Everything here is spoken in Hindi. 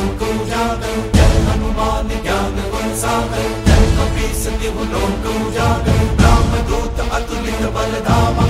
जय हनुमान, ज्ञान गुण सागर। जय कपी सत्यु लोक उजागर राम दूत अतुलित बल धामा